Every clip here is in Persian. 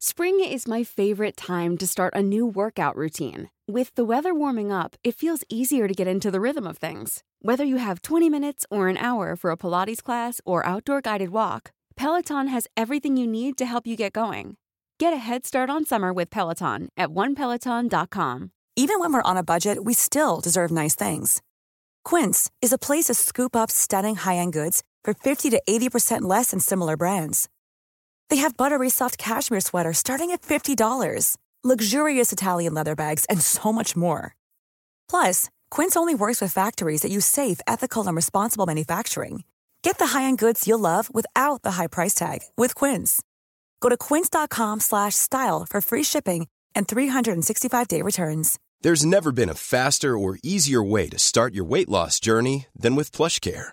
Spring is my favorite time to start a new workout routine. With the weather warming up, it feels easier to get into the rhythm of things. Whether you have 20 minutes or an hour for a Pilates class or outdoor guided walk, Peloton has everything you need to help you get going. Get a head start on summer with Peloton at onepeloton.com. Even when we're on a budget, we still deserve nice things. Quince is a place to scoop up stunning high-end goods for 50 to 80% less than similar brands. They have buttery soft cashmere sweaters starting at $50, luxurious Italian leather bags, and so much more. Plus, Quince only works with factories that use safe, ethical, and responsible manufacturing. Get the high-end goods you'll love without the high price tag with Quince. Go to quince.com/style for free shipping and 365-day returns. There's never been a faster or easier way to start your weight loss journey than with PlushCare.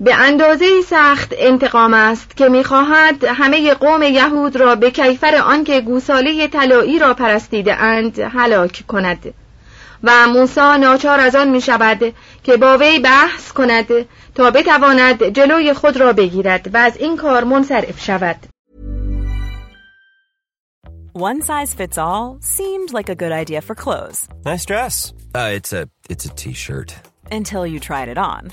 به اندازه سخت انتقام است که می‌خواهد همه قوم یهود را به کیفر آنکه گوساله طلایی را پرستیده اند هلاک کند و موسی ناچار از آن می شود که با وی بحث کند تا بتواند جلوی خود را بگیرد و از این کار منصرف شود One size fits all seemed like a good idea for clothes. Nice dress. Uh, it's a it's a t-shirt. Until you tried it on.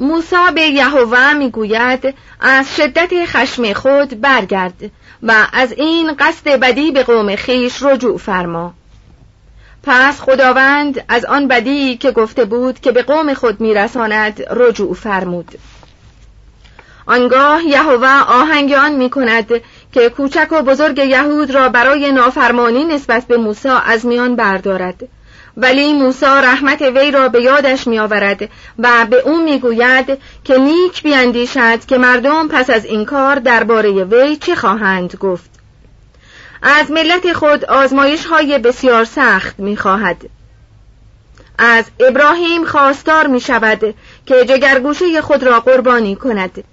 موسی به یهوه می‌گوید از شدت خشم خود برگرد و از این قصد بدی به قوم خیش رجوع فرما. پس خداوند از آن بدی که گفته بود که به قوم خود میرساند رجوع فرمود. آنگاه یهوه آهنگ آن می کند که کوچک و بزرگ یهود را برای نافرمانی نسبت به موسی از میان بردارد. ولی موسی رحمت وی را به یادش می آورد و به او می گوید که نیک بیاندیشد که مردم پس از این کار درباره وی چه خواهند گفت. از ملت خود آزمایش های بسیار سخت می خواهد از ابراهیم خواستار می شود که جگرگوشه خود را قربانی کند.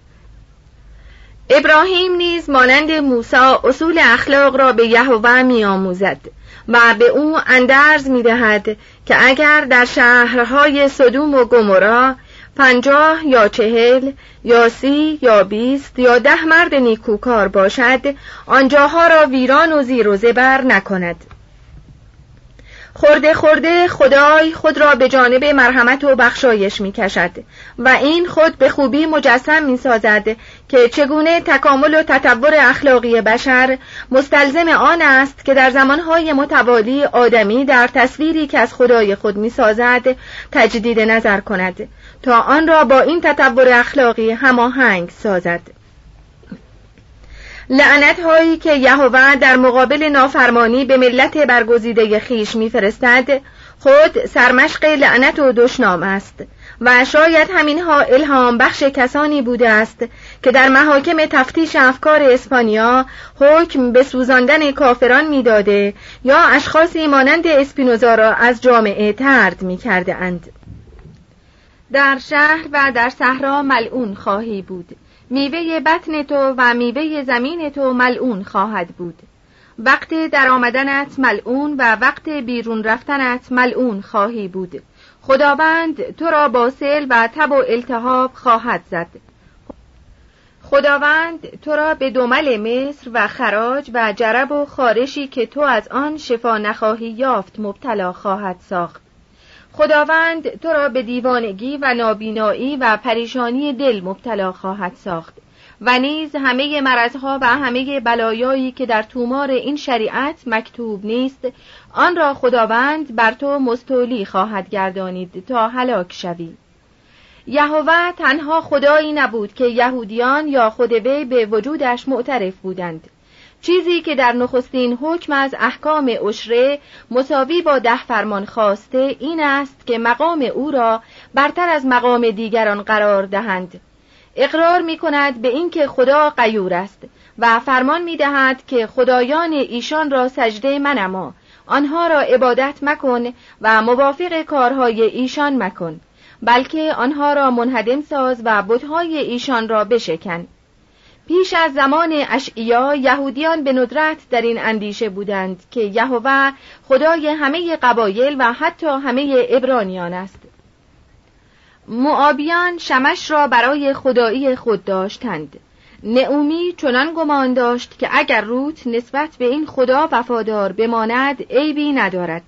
ابراهیم نیز مانند موسی اصول اخلاق را به یهوه می آموزد و به او اندرز می دهد که اگر در شهرهای صدوم و گمورا پنجاه یا چهل یا سی یا بیست یا ده مرد نیکوکار باشد آنجاها را ویران و زیر و زبر نکند. خورده خورده خدای خود را به جانب مرحمت و بخشایش می کشد و این خود به خوبی مجسم می سازد که چگونه تکامل و تطور اخلاقی بشر مستلزم آن است که در زمانهای متوالی آدمی در تصویری که از خدای خود می سازد تجدید نظر کند تا آن را با این تطور اخلاقی هماهنگ سازد. لعنت هایی که یهوه در مقابل نافرمانی به ملت برگزیده خیش میفرستد خود سرمشق لعنت و دشنام است. و شاید همینها الهام بخش کسانی بوده است که در محاکم تفتیش افکار اسپانیا حکم به سوزاندن کافران می‌داده یا اشخاصی مانند اسپینوزا را از جامعه ترد می کرده اند. در شهر و در صحرا ملعون خواهی بود. میوه بطن تو و میوه زمین تو ملعون خواهد بود. وقت در آمدنت ملعون و وقت بیرون رفتنت ملعون خواهی بود. خداوند تو را با سیل و تب و التهاب خواهد زد. خداوند تو را به دومل مصر و خراج و جرب و خارشی که تو از آن شفا نخواهی یافت مبتلا خواهد ساخت. خداوند تو را به دیوانگی و نابینایی و پریشانی دل مبتلا خواهد ساخت. و نیز همه مرضها و همه بلایایی که در تومار این شریعت مکتوب نیست آن را خداوند بر تو مستولی خواهد گردانید تا هلاک شوی. یهوه تنها خدایی نبود که یهودیان یا خود وی به وجودش معترف بودند. چیزی که در نخستین حکم از احکام اشره مساوی با ده فرمان خواسته این است که مقام او را برتر از مقام دیگران قرار دهند. اقرار می کند به اینکه خدا قیور است و فرمان می دهد که خدایان ایشان را سجده منما. آنها را عبادت مکن و موافق کارهای ایشان مکن بلکه آنها را منهدم ساز و بتهای ایشان را بشکن. پیش از زمان اشعیا یهودیان به ندرت در این اندیشه بودند که یهوه خدای همه قبایل و حتی همه ابرانیان است. معابیان شمش را برای خدایی خود داشتند. نعومی چنان گمان داشت که اگر روت نسبت به این خدا وفادار بماند عیبی ندارد.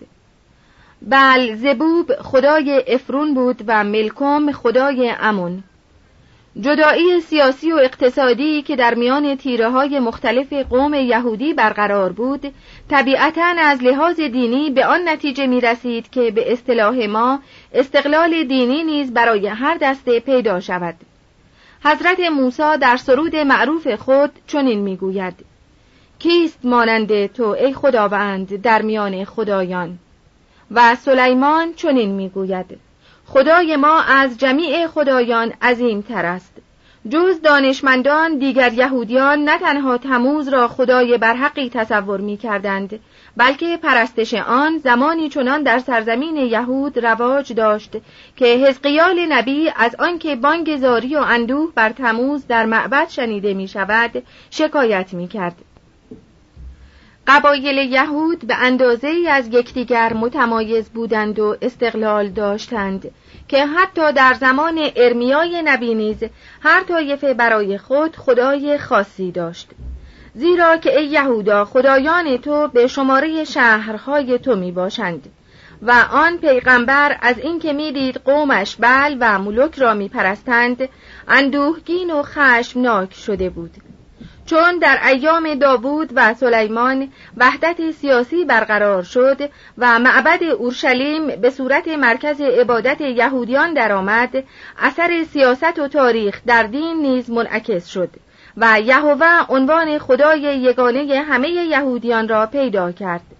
بل زبوب خدای افرون بود و ملکم خدای امون. جدایی سیاسی و اقتصادی که در میان تیره های مختلف قوم یهودی برقرار بود طبیعتا از لحاظ دینی به آن نتیجه می رسید که به اصطلاح ما استقلال دینی نیز برای هر دسته پیدا شود. حضرت موسی در سرود معروف خود چنین می‌گوید کیست مانند تو ای خداوند در میان خدایان؟ و سلیمان چنین می‌گوید خدای ما از جمیع خدایان عظیم تر است. جز دانشمندان دیگر یهودیان نه تنها تموز را خدای برحقی تصور می کردند بلکه پرستش آن زمانی چنان در سرزمین یهود رواج داشت که حزقیال نبی از آنکه بانگ زاری و اندوه بر تموز در معبد شنیده می شود شکایت می کرد قبایل یهود به اندازه از یکدیگر متمایز بودند و استقلال داشتند که حتی در زمان ارمیای نبی نیز هر طایفه برای خود خدای خاصی داشت. زیرا که ای یهودا خدایان تو به شماره شهرهای تو می باشند و آن پیغمبر از اینکه می‌دید قومش بل و ملوک را می پرستند اندوهگین و خشمناک شده بود. چون در ایام داوود و سلیمان وحدت سیاسی برقرار شد و معبد اورشلیم به صورت مرکز عبادت یهودیان درآمد اثر سیاست و تاریخ در دین نیز منعکس شد و یهوه عنوان خدای یگانه همه یهودیان را پیدا کرد.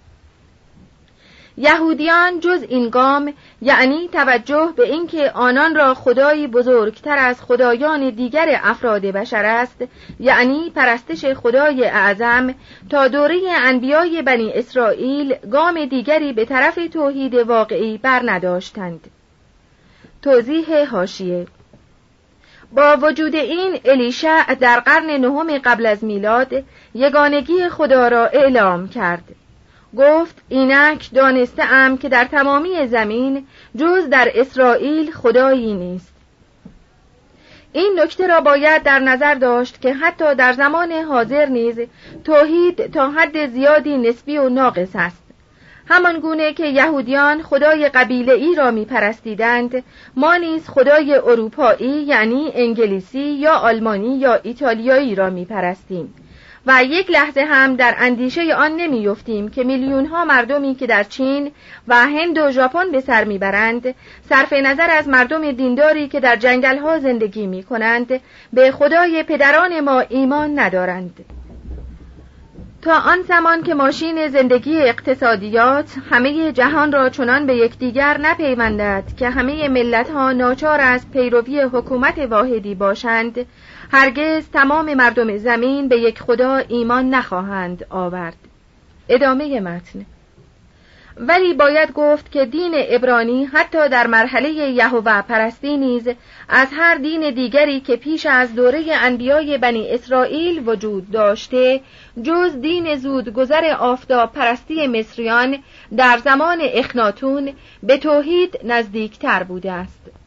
یهودیان جز این گام یعنی توجه به اینکه آنان را خدایی بزرگتر از خدایان دیگر افراد بشر است یعنی پرستش خدای اعظم تا دوره انبیای بنی اسرائیل گام دیگری به طرف توحید واقعی بر نداشتند. توضیح هاشیه با وجود این الیشع در قرن نهم قبل از میلاد یگانگی خدا را اعلام کرد. گفت اینک دانسته ام که در تمامی زمین جز در اسرائیل خدایی نیست. این نکته را باید در نظر داشت که حتی در زمان حاضر نیز توحید تا حد زیادی نسبی و ناقص است. همان گونه که یهودیان خدای قبیله ای را می پرستیدند ما نیز خدای اروپایی یعنی انگلیسی یا آلمانی یا ایتالیایی را می پرستیم و یک لحظه هم در اندیشه آن نمیافتیم که میلیون ها مردمی که در چین و هند و ژاپن به سر می‌برند صرف نظر از مردم دینداری که در جنگل ها زندگی می کنند به خدای پدران ما ایمان ندارند. تا آن زمان که ماشین زندگی اقتصادیات همه جهان را چنان به یکدیگر نپیوندد که همه ملت ها ناچار از پیروی حکومت واحدی باشند هرگز تمام مردم زمین به یک خدا ایمان نخواهند آورد. ادامه متن. ولی باید گفت که دین ابرانی حتی در مرحله یهوه پرستی نیز از هر دین دیگری که پیش از دوره انبیای بنی اسرائیل وجود داشته جز دین زود گذر آفتاب پرستی مصریان در زمان اخناتون به توحید نزدیکتر بوده است.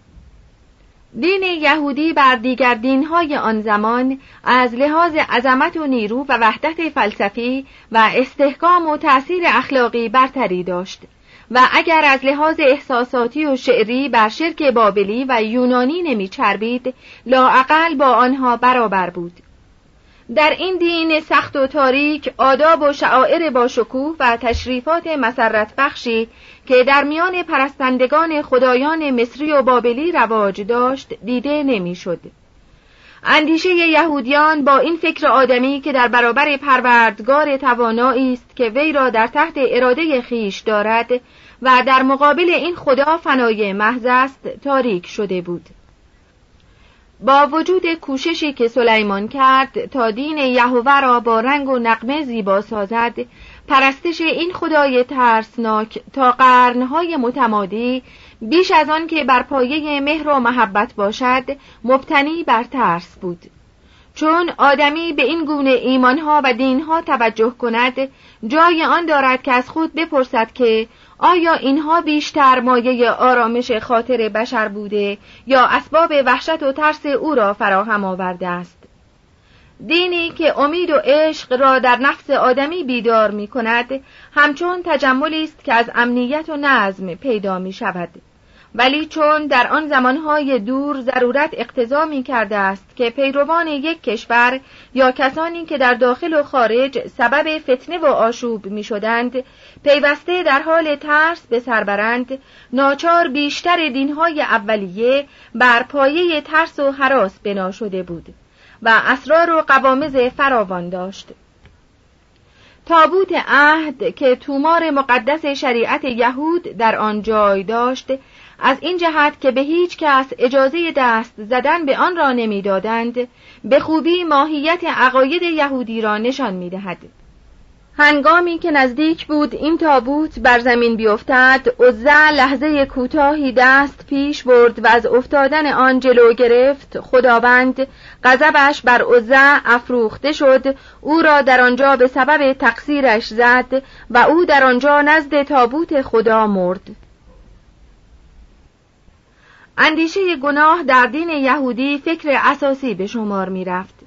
دین یهودی بر دیگر دینهای آن زمان از لحاظ عظمت و نیرو و وحدت فلسفی و استحکام و تأثیر اخلاقی برتری داشت و اگر از لحاظ احساساتی و شعری بر شرک بابلی و یونانی نمیچربید لاعقل با آنها برابر بود. در این دین سخت و تاریک آداب و شعائر با شکوه و تشریفات مسرت بخشی که در میان پرستندگان خدایان مصری و بابلی رواج داشت دیده نمی‌شد. اندیشه یهودیان با این فکر آدمی که در برابر پروردگار توانایی است که وی را در تحت اراده خیش دارد و در مقابل این خدا فنای محض است تاریک شده بود با وجود کوششی که سلیمان کرد تا دین یهوه را با رنگ و نقمه زیبا سازد پرستش این خدای ترسناک تا قرنهای متمادی بیش از آن که بر پایه مهر و محبت باشد مبتنی بر ترس بود. چون آدمی به این گونه ایمانها و دینها توجه کند جای آن دارد که از خود بپرسد که آیا اینها بیشتر مایه آرامش خاطر بشر بوده یا اسباب وحشت و ترس او را فراهم آورده است. دینی که امید و عشق را در نفس آدمی بیدار می کند همچون تجملی است که از امنیت و نظم پیدا می شود ولی چون در آن زمانهای دور ضرورت اقتضا می کرده است که پیروان یک کشور یا کسانی که در داخل و خارج سبب فتنه و آشوب می شدند پیوسته در حال ترس به سربرند ناچار بیشتر دینهای اولیه بر پایه ترس و حراس بنا شده بود. و اسرار و قوامز فراوان داشت. تابوت عهد که تومار مقدس شریعت یهود در آن جای داشت از این جهت که به هیچ کس اجازه دست زدن به آن را نمی‌دادند به خوبی ماهیت عقاید یهودی را نشان می‌دهد. هنگامی که نزدیک بود این تابوت بر زمین بیفتد عزه لحظه کوتاهی دست پیش برد و از افتادن آن جلو گرفت. خداوند غضبش بر عزه افروخته شد. او را در آنجا به سبب تقصیرش زد و او در آنجا نزد تابوت خدا مرد. اندیشه گناه در دین یهودی فکر اساسی به شمار می رفت.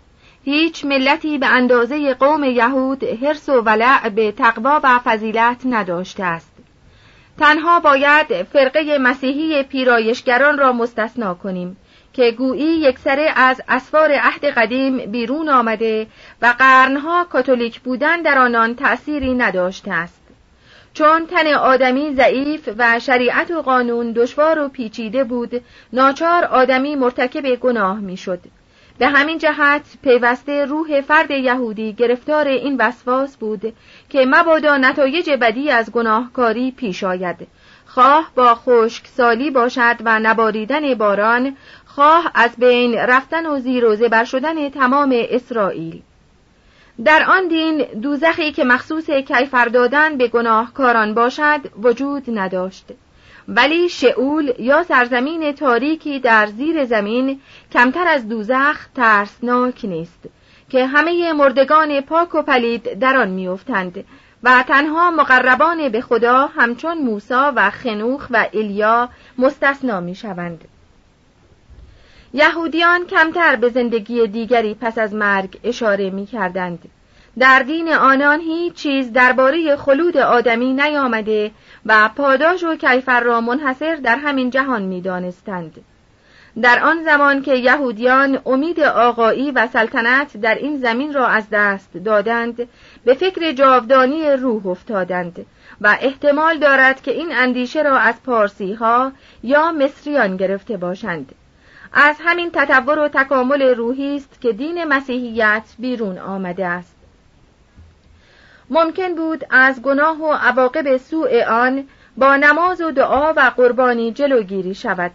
هیچ ملتی به اندازه قوم یهود حرس و ولع به تقوا و فضیلت نداشته است. تنها باید فرقه مسیحی پیرایشگران را مستثنا کنیم که گویی یکسره از اسوار عهد قدیم بیرون آمده و قرنها کاتولیک بودن در آنان تأثیری نداشته است. چون تن آدمی ضعیف و شریعت و قانون دشوار و پیچیده بود ناچار آدمی مرتکب گناه می‌شد به همین جهت پیوسته روح فرد یهودی گرفتار این وسواس بود که مبادا نتایج بدی از گناهکاری پیش آید. خواه با خشک سالی باشد و نباریدن باران خواه از بین رفتن و زیر و زبر شدن تمام اسرائیل. در آن دین دوزخی که مخصوص کیفر دادن به گناهکاران باشد وجود نداشت. ولی شعول یا سرزمین تاریکی در زیر زمین کمتر از دوزخ ترسناک نیست که همه مردگان پاک و پلید در آن میافتند و تنها مقربان به خدا همچون موسا و خنوخ و ایلیا مستثنا می‌شوند یهودیان کمتر به زندگی دیگری پس از مرگ اشاره می کردند. در دین آنان هیچ چیز درباره خلود آدمی نیامده و پاداش و کیفر را منحصر در همین جهان می دانستند. در آن زمان که یهودیان امید آقایی و سلطنت در این زمین را از دست دادند به فکر جاودانی روح افتادند و احتمال دارد که این اندیشه را از پارسی ها یا مصریان گرفته باشند از همین تطور و تکامل روحی است که دین مسیحیت بیرون آمده است ممکن بود از گناه و عواقب سوء آن با نماز و دعا و قربانی جلوگیری شود.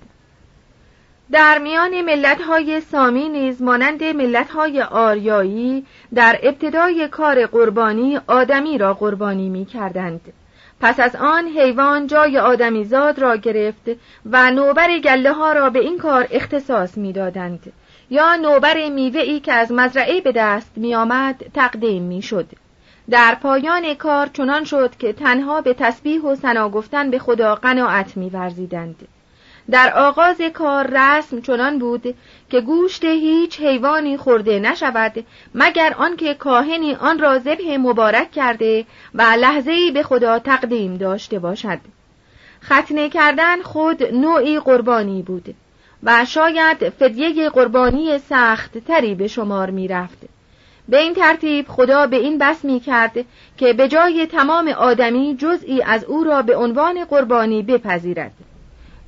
در میان ملتهای سامی نیز مانند ملتهای آریایی در ابتدای کار قربانی آدمی را قربانی می کردند پس از آن حیوان جای آدمیزاد را گرفت و نوبر گله ها را به این کار اختصاص می‌دادند. یا نوبر میوه ای که از مزرعه به دست می آمد تقدیم می شد. در پایان کار چنان شد که تنها به تسبیح و سنا گفتن به خدا قناعت می ورزیدند. در آغاز کار رسم چنان بود که گوشت هیچ حیوانی خورده نشود مگر آنکه کاهنی آن را ذبح مبارک کرده و لحظه‌ای به خدا تقدیم داشته باشد ختنه کردن خود نوعی قربانی بود و شاید فدیه قربانی سخت تری به شمار می رفت. به این ترتیب خدا به این بس می کرد که به جای تمام آدمی جزئی از او را به عنوان قربانی بپذیرد.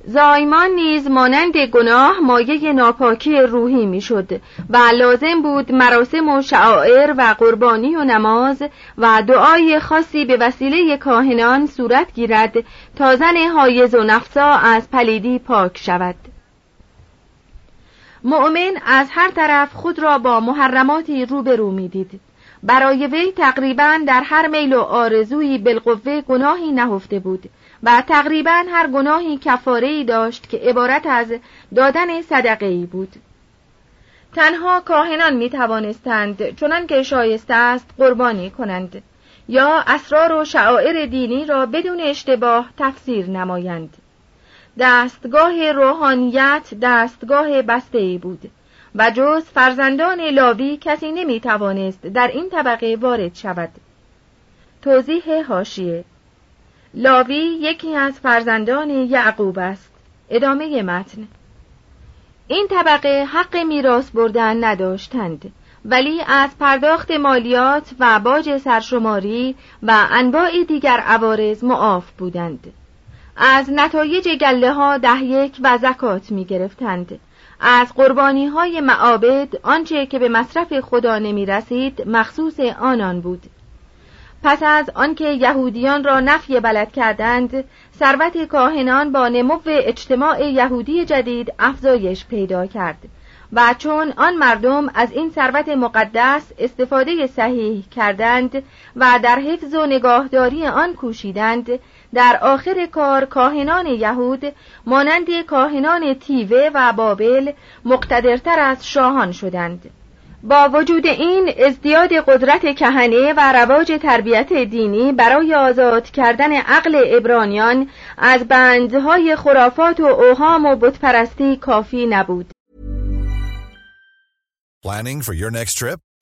زایمان نیز مانند گناه مایه ناپاکی روحی می‌شد و لازم بود مراسم و شعائر و قربانی و نماز و دعای خاصی به وسیله کاهنان صورت گیرد تا زن حایز و نفسا از پلیدی پاک شود مؤمن از هر طرف خود را با محرماتی روبرو می‌دید. برای وی تقریبا در هر میل و آرزویی بالقوه گناهی نهفته بود و تقریبا هر گناهی کفاره داشت که عبارت از دادن صدقه بود. تنها کاهنان می توانستند چنان که شایسته است قربانی کنند یا اسرار و شعائر دینی را بدون اشتباه تفسیر نمایند. دستگاه روحانیت دستگاه بسته بود و جز فرزندان لاوی کسی نمی توانست در این طبقه وارد شود. توضیح هاشیه لاوی یکی از فرزندان یعقوب است. ادامه متن این طبقه حق میراث بردن نداشتند ولی از پرداخت مالیات و باج سرشماری و انواع دیگر عوارض معاف بودند. از نتایج گله ها ده یک و زکات می گرفتند از قربانی های معابد آنچه که به مصرف خدا نمی رسید مخصوص آنان بود. پس از آنکه یهودیان را نفی بلد کردند ثروت کاهنان با نمو اجتماع یهودی جدید افزایش پیدا کرد و چون آن مردم از این ثروت مقدس استفاده صحیح کردند و در حفظ و نگاهداری آن کوشیدند در آخر کار کاهنان یهود مانند کاهنان تیوه و بابل مقتدرتر از شاهان شدند با وجود این ازدیاد قدرت کهنه و رواج تربیت دینی برای آزاد کردن عقل ابرانیان از بندهای خرافات و اوهام و بتپرستی کافی نبود.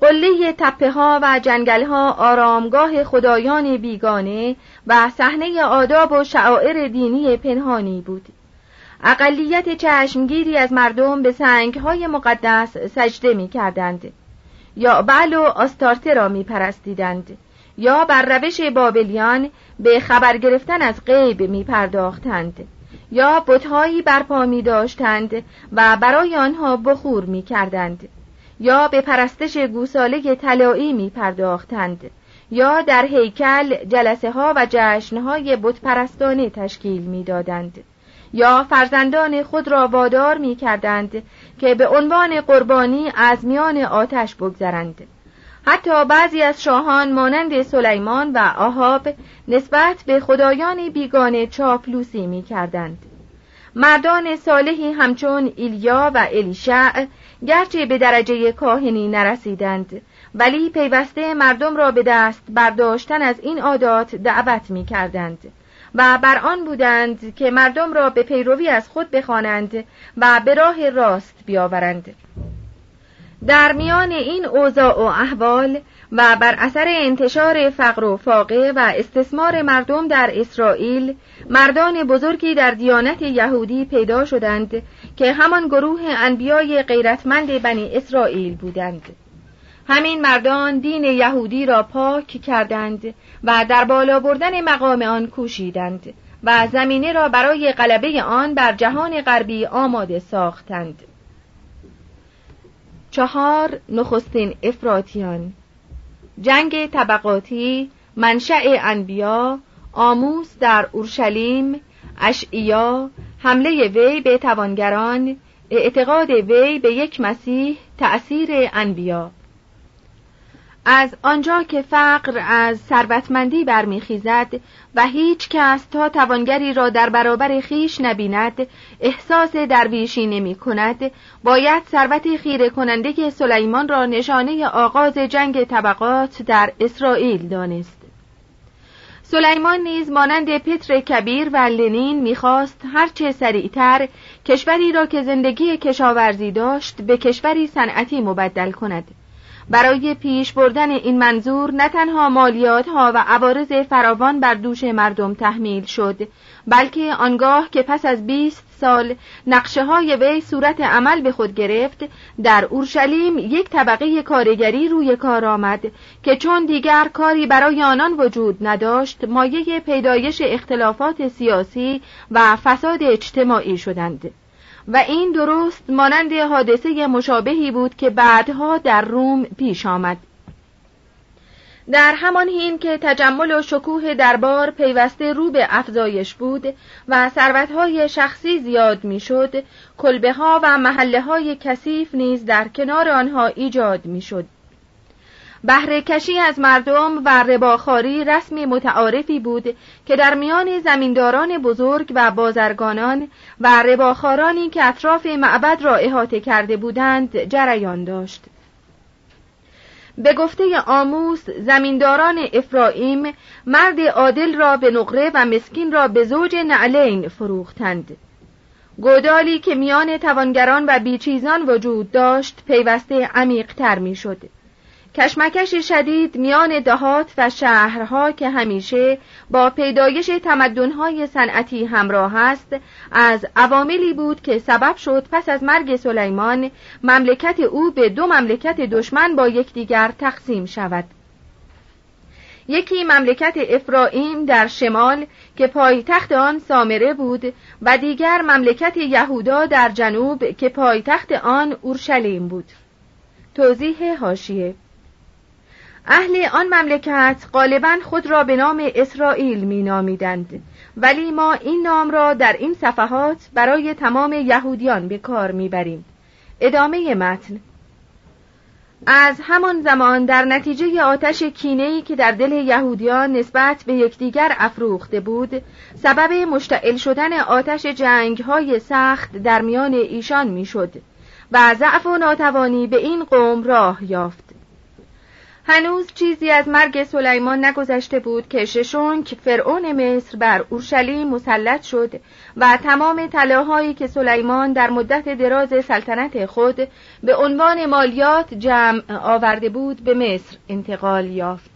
قله تپه ها و جنگل ها آرامگاه خدایان بیگانه و صحنه آداب و شعائر دینی پنهانی بود. اقلیت چشمگیری از مردم به سنگ های مقدس سجده می کردند. یا بل و آستارته را می پرستیدند. یا بر روش بابلیان به خبر گرفتن از غیب می پرداختند یا بتهایی برپا می داشتند و برای آنها بخور می کردند یا به پرستش گوساله طلایی می پرداختند یا در هیکل جلسه ها و جشن های بتپرستانه تشکیل می دادند. یا فرزندان خود را وادار می کردند که به عنوان قربانی از میان آتش بگذرند حتی بعضی از شاهان مانند سلیمان و آهاب نسبت به خدایان بیگانه چاپلوسی می کردند. مردان صالحی همچون ایلیا و الیشع گرچه به درجه کاهنی نرسیدند ولی پیوسته مردم را به دست برداشتن از این عادات دعوت می کردند و بر آن بودند که مردم را به پیروی از خود بخوانند و به راه راست بیاورند. در میان این اوضاع و احوال و بر اثر انتشار فقر و فاقه و استثمار مردم در اسرائیل مردان بزرگی در دیانت یهودی پیدا شدند که همان گروه انبیای غیرتمند بنی اسرائیل بودند. همین مردان دین یهودی را پاک کردند و در بالا بردن مقام آن کوشیدند و زمینه را برای غلبه آن بر جهان غربی آماده ساختند. چهار نخستین افراتیان جنگ طبقاتی منشأ انبیا آموس در اورشلیم اشعیا حمله وی به توانگران اعتقاد وی به یک مسیح تأثیر انبیا. از آنجا که فقر از ثروتمندی برمیخیزد و هیچ کس تا توانگری را در برابر خیش نبیند احساس درویشی نمی کند. باید ثروت خیره کننده سلیمان را نشانه آغاز جنگ طبقات در اسرائیل دانست. سلیمان نیز مانند پتر کبیر و لنین می‌خواست هرچه سریعتر کشوری را که زندگی کشاورزی داشت به کشوری صنعتی مبدل کند. برای پیش بردن این منظور نه تنها مالیات ها و عوارض فراوان بر دوش مردم تحمیل شد بلکه آنگاه که پس از 20 سال نقشه های وی صورت عمل به خود گرفت در اورشلیم یک طبقه کارگری روی کار آمد که چون دیگر کاری برای آنان وجود نداشت مایه پیدایش اختلافات سیاسی و فساد اجتماعی شدند. و این درست مانند حادثه مشابهی بود که بعدها در روم پیش آمد. در همان حین که تجمل و شکوه دربار پیوسته رو به افزایش بود و ثروتهای شخصی زیاد می‌شد کلبه ها و محله های کثیف نیز در کنار آنها ایجاد می‌شد. بهره کشی از مردم و رباخاری رسمی متعارفی بود که در میان زمینداران بزرگ و بازرگانان و رباخارانی که اطراف معبد را احاطه کرده بودند جریان داشت به گفته آموس زمینداران افرائیم مرد عادل را به نقره و مسکین را به زوج نعلین فروختند گودالی که میان توانگران و بیچیزان وجود داشت پیوسته عمیقتر می‌شد. کشمکش شدید میان دهات و شهرها که همیشه با پیدایش تمدنهای صنعتی همراه است از عواملی بود که سبب شد پس از مرگ سلیمان مملکت او به دو مملکت دشمن با یکدیگر تقسیم شود. یکی مملکت افرائیم در شمال که پایتخت آن سامره بود و دیگر مملکت یهودا در جنوب که پایتخت آن اورشلیم بود. توضیح هاشیه اهل آن مملکت غالبا خود را به نام اسرائیل می نامیدند ولی ما این نام را در این صفحات برای تمام یهودیان به کار می بریم. ادامه متن. از همان زمان در نتیجه آتش کینه‌ای که در دل یهودیان نسبت به یکدیگر افروخته بود سبب مشتعل شدن آتش جنگ های سخت در میان ایشان می‌شد و ضعف و ناتوانی به این قوم راه یافت. هنوز چیزی از مرگ سلیمان نگذشته بود که ششونک فرعون مصر بر اورشلیم مسلط شد و تمام طلاهایی که سلیمان در مدت دراز سلطنت خود به عنوان مالیات جمع آورده بود به مصر انتقال یافت.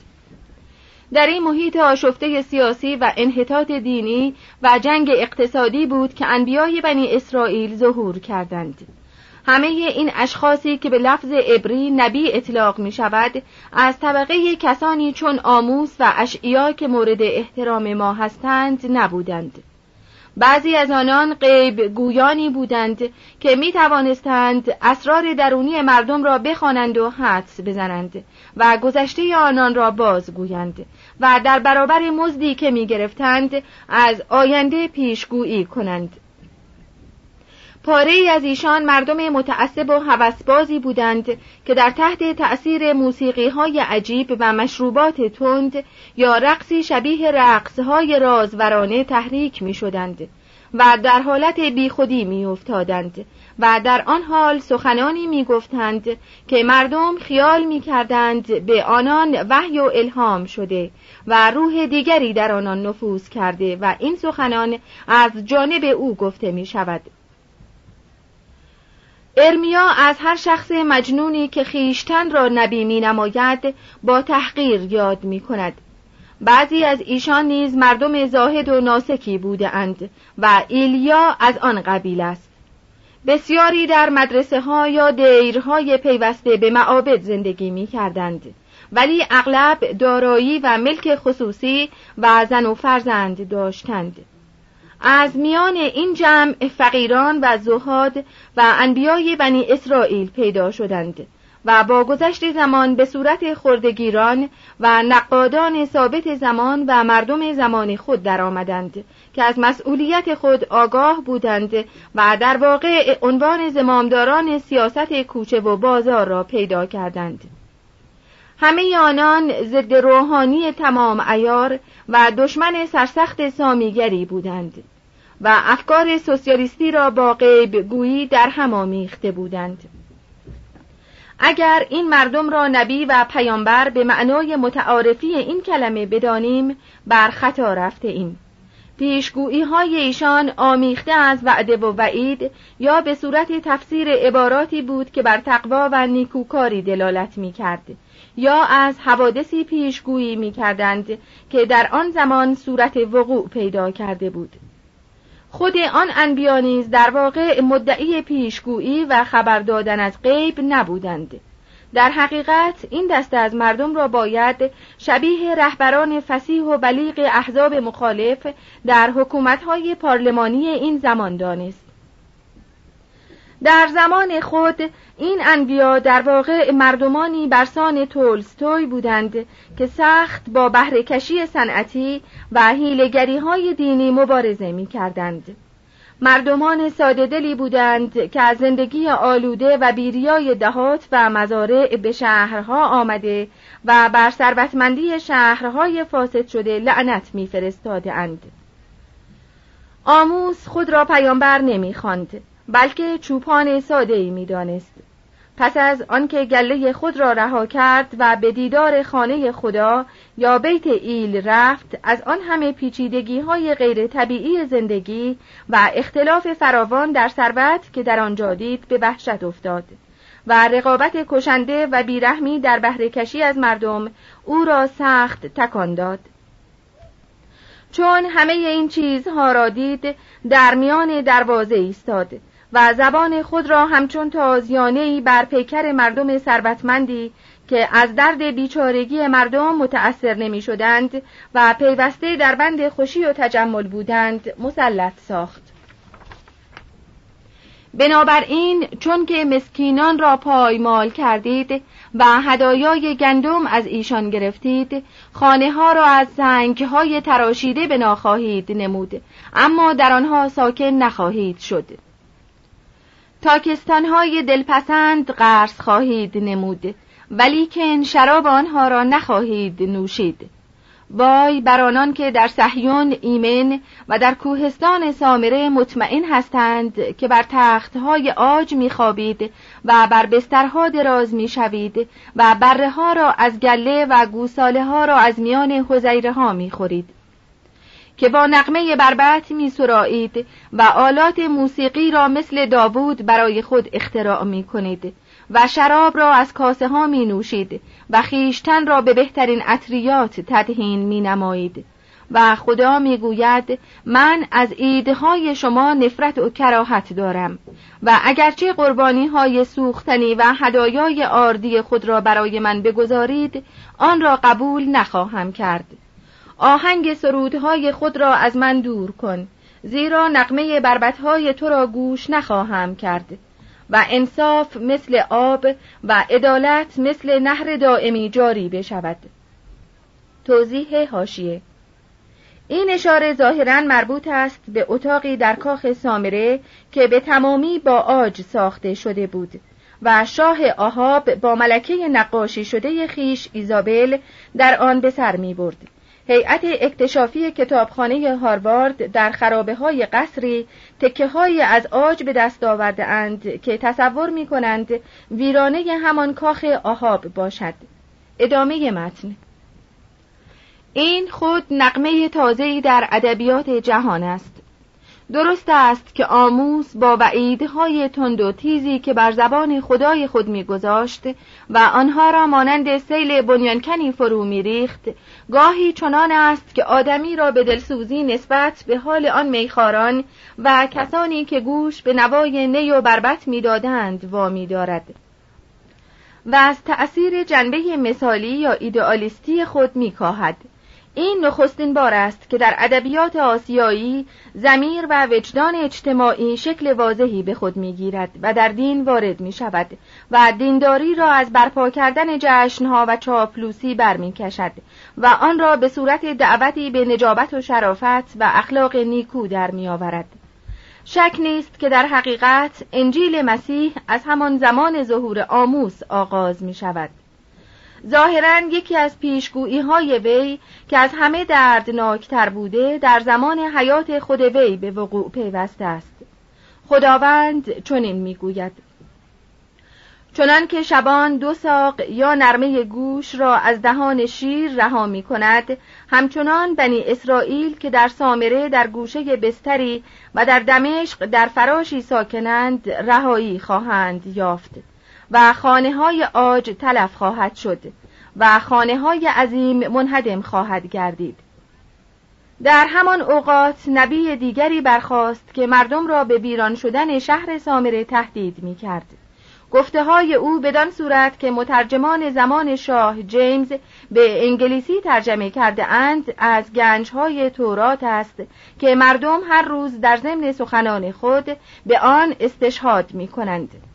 در این محیط آشفته سیاسی و انحطاط دینی و جنگ اقتصادی بود که انبیای بنی اسرائیل ظهور کردند. همه این اشخاصی که به لفظ عبری نبی اطلاق می شود از طبقه کسانی چون آموس و اشعیا که مورد احترام ما هستند نبودند. بعضی از آنان غیب گویانی بودند که می توانستند اسرار درونی مردم را بخوانند و حدس بزنند و گذشته آنان را بازگویند و در برابر مزدی که می گرفتند از آینده پیشگویی کنند. پاره ای از ایشان مردم متعصب و هوسبازی بودند که در تحت تأثیر موسیقی های عجیب و مشروبات تند یا رقصی شبیه رقص های رازورانه تحریک می شدند و در حالت بیخودی می افتادند و در آن حال سخنانی می گفتند که مردم خیال می کردند به آنان وحی و الهام شده و روح دیگری در آنان نفوذ کرده و این سخنان از جانب او گفته می شود ارمیا از هر شخص مجنونی که خیشتن را نبی می نماید با تحقیر یاد می کند. بعضی از ایشان نیز مردم زاهد و ناسکی بوده اند و ایلیا از آن قبیل است. بسیاری در مدرسه ها یا دیرهای پیوسته به معابد زندگی می کردند. ولی اغلب دارایی و ملک خصوصی و زن و فرزند داشتند. از میان این جمع فقیران و زهاد و انبیای بنی اسرائیل پیدا شدند و با گذشت زمان به صورت خردگیران و نقادان ثابت زمان و مردم زمان خود درآمدند که از مسئولیت خود آگاه بودند و در واقع عنوان زمامداران سیاست کوچه و بازار را پیدا کردند. همه آنان ضد روحانی تمام ایار و دشمن سرسخت سامیگری بودند. و افکار سوسیالیستی را با غیب گویی در هم آمیخته بودند. اگر این مردم را نبی و پیامبر به معنای متعارفی این کلمه بدانیم بر خطا رفته ایم. پیشگویی های ایشان آمیخته از وعده و وعید یا به صورت تفسیر عباراتی بود که بر تقوا و نیکوکاری دلالت می کرد یا از حوادثی پیشگویی می کردند که در آن زمان صورت وقوع پیدا کرده بود. خود آن انبیا نیز در واقع مدعی پیشگویی و خبر دادن از غیب نبودند. در حقیقت این دسته از مردم را باید شبیه رهبران فسیح و بلیغ احزاب مخالف در حکومتهای پارلمانی این زمان دانست. در زمان خود این انبیا در واقع مردمانی برسان تولستوی بودند که سخت با بهرهکشی صنعتی و هیلگری های دینی مبارزه می کردند. مردمان ساده دلی بودند که از زندگی آلوده و بیریای دهات و مزارع به شهرها آمده و بر ثروتمندی شهرهای فاسد شده لعنت میفرستادهاند. آموس خود را پیامبر نمی‌خواند بلکه چوپان ساده ای می دانست. پس از آنکه گله خود را رها کرد و به دیدار خانه خدا یا بیت ایل رفت از آن همه پیچیدگی های غیر طبیعی زندگی و اختلاف فراوان در ثروت که در آنجا دید به وحشت افتاد و رقابت کشنده و بیرحمی در بهره کشی از مردم او را سخت تکان داد چون همه این چیزها را دید در میان دروازه ایستاد و زبان خود را همچون تازیانهای بر پیکر مردم ثروتمندی که از درد بیچارگی مردم متأثر نمی شدند و پیوسته در بند خوشی و تجمل بودند مسلط ساخت. بنابراین چون که مسکینان را پایمال کردید و هدایای گندم از ایشان گرفتید خانه ها را از سنگ های تراشیده بنا خواهید نمود اما در آنها ساکن نخواهید شد. های دلپسند قرص خواهید نمود ولی که شراب آنها را نخواهید نوشید. وای بر آنان که در صهیون ایمن و در کوهستان سامره مطمئن هستند که بر تختهای آج میخوابید و بر بسترها دراز می‌شوید و بره ها را از گله و گوساله ها را از میان حزیره ها می‌خورید. که با نقمه بربت می سرایید و آلات موسیقی را مثل داوود برای خود اختراع می کنید و شراب را از کاسه ها می نوشید و خیشتن را به بهترین اطریات تدهین می نمایید و خدا می‌گوید من از ایدهای شما نفرت و کراهت دارم و اگرچه قربانی های سوختنی و هدایای آردی خود را برای من بگذارید آن را قبول نخواهم کرد. آهنگ سرودهای خود را از من دور کن زیرا نقمه بربتهای تو را گوش نخواهم کرد. و انصاف مثل آب و عدالت مثل نهر دائمی جاری بشود. توضیح هاشیه این اشاره ظاهرا مربوط است به اتاقی در کاخ سامره که به تمامی با آج ساخته شده بود و شاه آهاب با ملکه نقاشی شده خیش ایزابل در آن به سر می برد. هیئت اکتشافی کتابخانه هاروارد در خرابه های قصری تکه های از آج به دست آورده اند که تصور می کنند ویرانه همان کاخ آهاب باشد. ادامه متن. این خود نقمه تازه‌ای در ادبیات جهان است. درست است که آموز با وعیدهای تند و تیزی که بر زبان خدای خود میگذاشت و آنها را مانند سیل بنیانکنی فرو میریخت گاهی چنان است که آدمی را به دلسوزی نسبت به حال آن میخاران و کسانی که گوش به نوای نی و بربت می‌دادند وامی دارد و از تأثیر جنبه مثالی یا ایدئالیستی خود میکاهد. این نخستین بار است که در ادبیات آسیایی زمیر و وجدان اجتماعی شکل واضحی به خود می‌گیرد و در دین وارد می شود و دینداری را از برپا کردن جشنها و چاپلوسی برمیکشد و آن را به صورت دعوتی به نجابت و شرافت و اخلاق نیکو در می آورد. شک نیست که در حقیقت انجیل مسیح از همان زمان ظهور آموس آغاز می شود. ظاهرا یکی از پیشگویی های وی که از همه دردناکتر بوده در زمان حیات خود وی به وقوع پیوسته است. خداوند چنین می‌گوید. چنان که شبان دو ساق یا نرمه گوش را از دهان شیر رها می کند همچنان بنی اسرائیل که در سامره در گوشه بستری و در دمشق در فراشی ساکنند رهایی خواهند یافت. و خانه های آج تلف خواهد شد و خانه های عظیم منهدم خواهد گردید. در همان اوقات نبی دیگری برخاست که مردم را به ویران شدن شهر سامره تهدید می کرد گفته های او بدان صورت که مترجمان زمان شاه جیمز به انگلیسی ترجمه کرده اند از گنج های تورات است که مردم هر روز در ضمن سخنان خود به آن استشهاد می کنند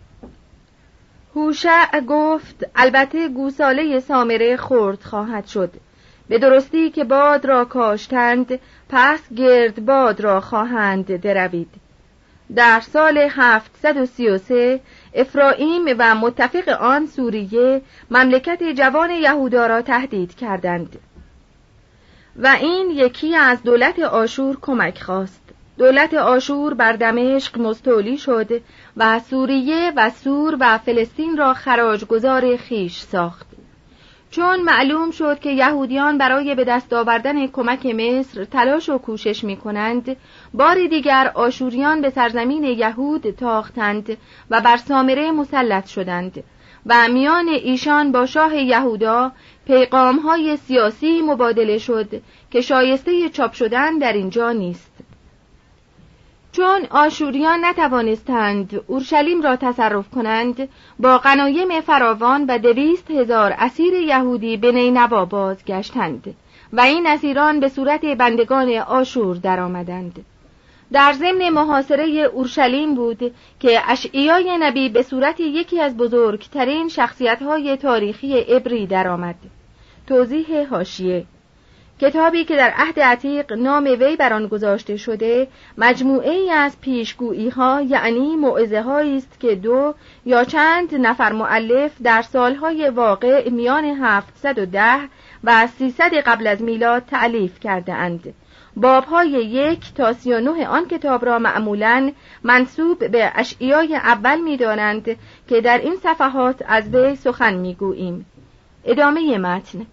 هوشع گفت البته گوساله سامره خورد خواهد شد. به درستی که باد را کاشتند پس گرد باد را خواهند دروید. در سال 733 افرایم و متفق آن سوریه مملکت جوان یهودا را تهدید کردند. و این یکی از دولت آشور کمک خواست. دولت آشور بر دمشق مستولی شد و سوریه و سور و فلسطین را خراجگذار خیش ساخت. چون معلوم شد که یهودیان برای به دست آوردن کمک مصر تلاش و کوشش می کنند بار دیگر آشوریان به سرزمین یهود تاختند و بر سامره مسلط شدند و میان ایشان با شاه یهودا پیغام های سیاسی مبادله شد که شایسته چاپ شدن در اینجا نیست. چون آشوریان نتوانستند اورشلیم را تصرف کنند با غنایم فراوان و دویست هزار اسیر یهودی به نینوا بازگشتند و این اسیران به صورت بندگان آشور درآمدند. در ضمن محاصره اورشلیم بود که اشعیای نبی به صورت یکی از بزرگترین شخصیت‌های تاریخی عبری درآمد. توضیح هاشیه کتابی که در عهد عتیق نام وی بر آن گذاشته شده مجموعه ای از پیشگویی ها یعنی معزه است که دو یا چند نفر معلف در سالهای واقع میان 710 و 300 قبل از میلاد تعلیف کرده اند. بابهای یک تا سی و نه آن کتاب را معمولا منصوب به اشعیای اول می دانند که در این صفحات از وی سخن می گوییم. ادامه متن